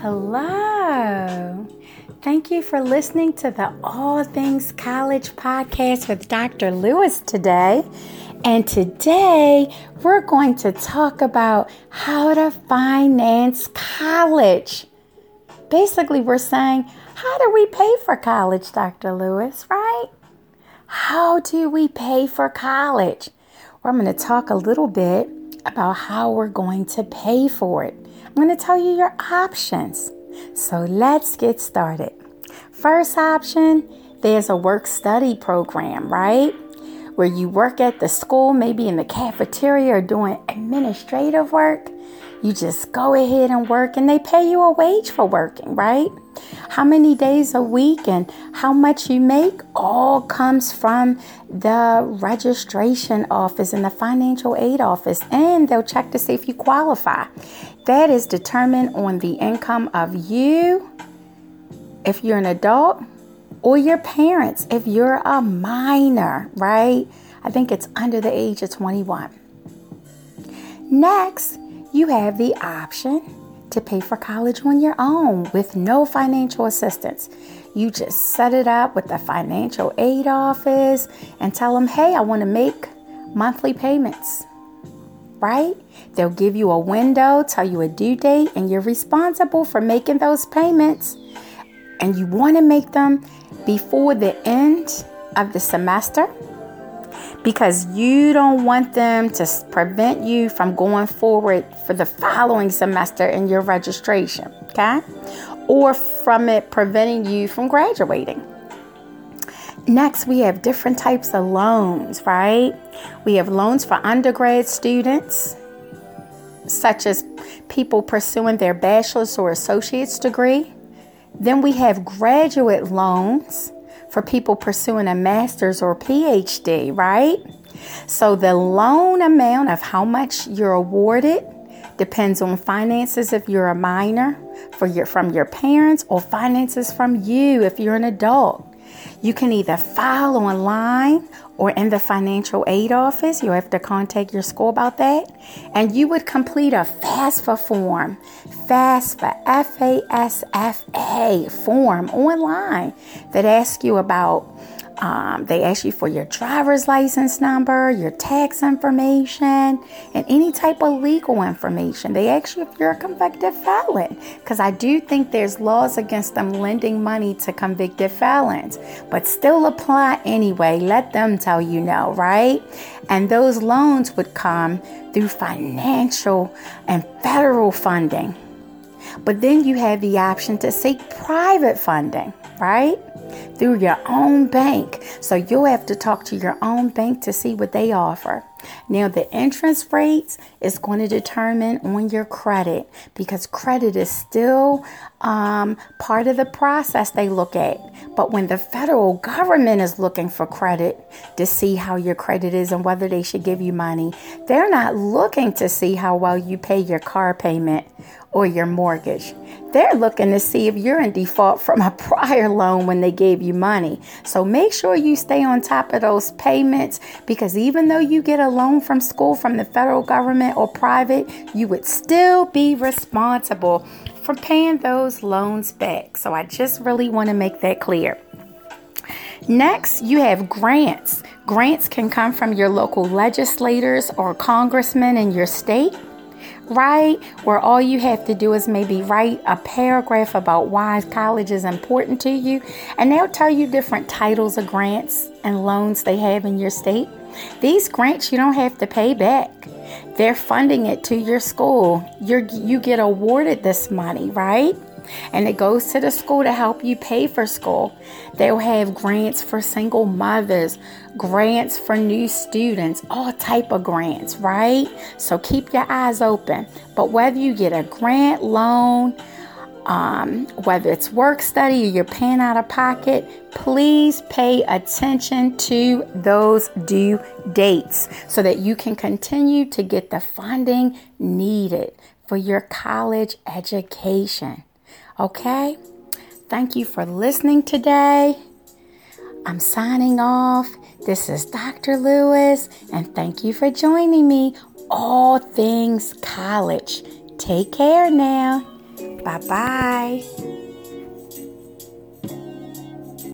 Hello. Thank you for listening to the All Things College podcast with Dr. Lewis today. And today we're going to talk about how to finance college. Basically, we're saying, how do we pay for college, Dr. Lewis, right? How do we pay for college? Well, I'm going to talk a little bit about how we're going to pay for it. I'm going to tell you your options. So let's get started. First option, there's a work study program, right? Where you work at the school, maybe in the cafeteria or doing administrative work. You just go ahead and work, and they pay you a wage for working, right? How many days a week and how much you make all comes from the registration office and the financial aid office, and they'll check to see if you qualify. That is determined on the income of you, if you're an adult, or your parents, if you're a minor, right? I think it's under the age of 21. Next, you have the option to pay for college on your own with no financial assistance. You just set it up with the financial aid office and tell them, hey, I want to make monthly payments, right? They'll give you a window, tell you a due date, and you're responsible for making those payments. And you want to make them before the end of the semester because you don't want them to prevent you from going forward for the following semester in your registration, okay? Or from it preventing you from graduating. Next, we have different types of loans, right? We have loans for undergrad students, such as people pursuing their bachelor's or associate's degree. Then we have graduate loans for people pursuing a master's or PhD, right? So the loan amount of how much you're awarded depends on finances if you're a minor for your from your parents or finances from you if you're an adult. You can either file online or in the financial aid office. You have to contact your school about that. And you would complete a FAFSA form, FAFSA, F A S F A form online that asks you about um, they ask you for your driver's license number, your tax information, and any type of legal information. They ask you if you're a convicted felon, because I do think there's laws against them lending money to convicted felons, but still apply anyway. Let them tell you no, right? And those loans would come through financial and federal funding. But then you have the option to seek private funding, right? Through your own bank. So you'll have to talk to your own bank to see what they offer. Now, the interest rates is going to determine on your credit because credit is still um, part of the process they look at. But when the federal government is looking for credit to see how your credit is and whether they should give you money, they're not looking to see how well you pay your car payment or your mortgage. They're looking to see if you're in default from a prior loan when they gave you money. So make sure you stay on top of those payments because even though you get a loan from school from the federal government or private, you would still be responsible for paying those loans back. So I just really want to make that clear. Next, you have grants. Grants can come from your local legislators or congressmen in your state right? Where all you have to do is maybe write a paragraph about why college is important to you, and they'll tell you different titles of grants and loans they have in your state. These grants you don't have to pay back. They're funding it to your school. you you get awarded this money, right? And it goes to the school to help you pay for school. They'll have grants for single mothers, grants for new students, all type of grants, right? So keep your eyes open. But whether you get a grant, loan, um, whether it's work study or you're paying out of pocket, please pay attention to those due dates so that you can continue to get the funding needed for your college education. Okay? Thank you for listening today. I'm signing off. This is Dr. Lewis, and thank you for joining me. All things college. Take care now. Bye bye.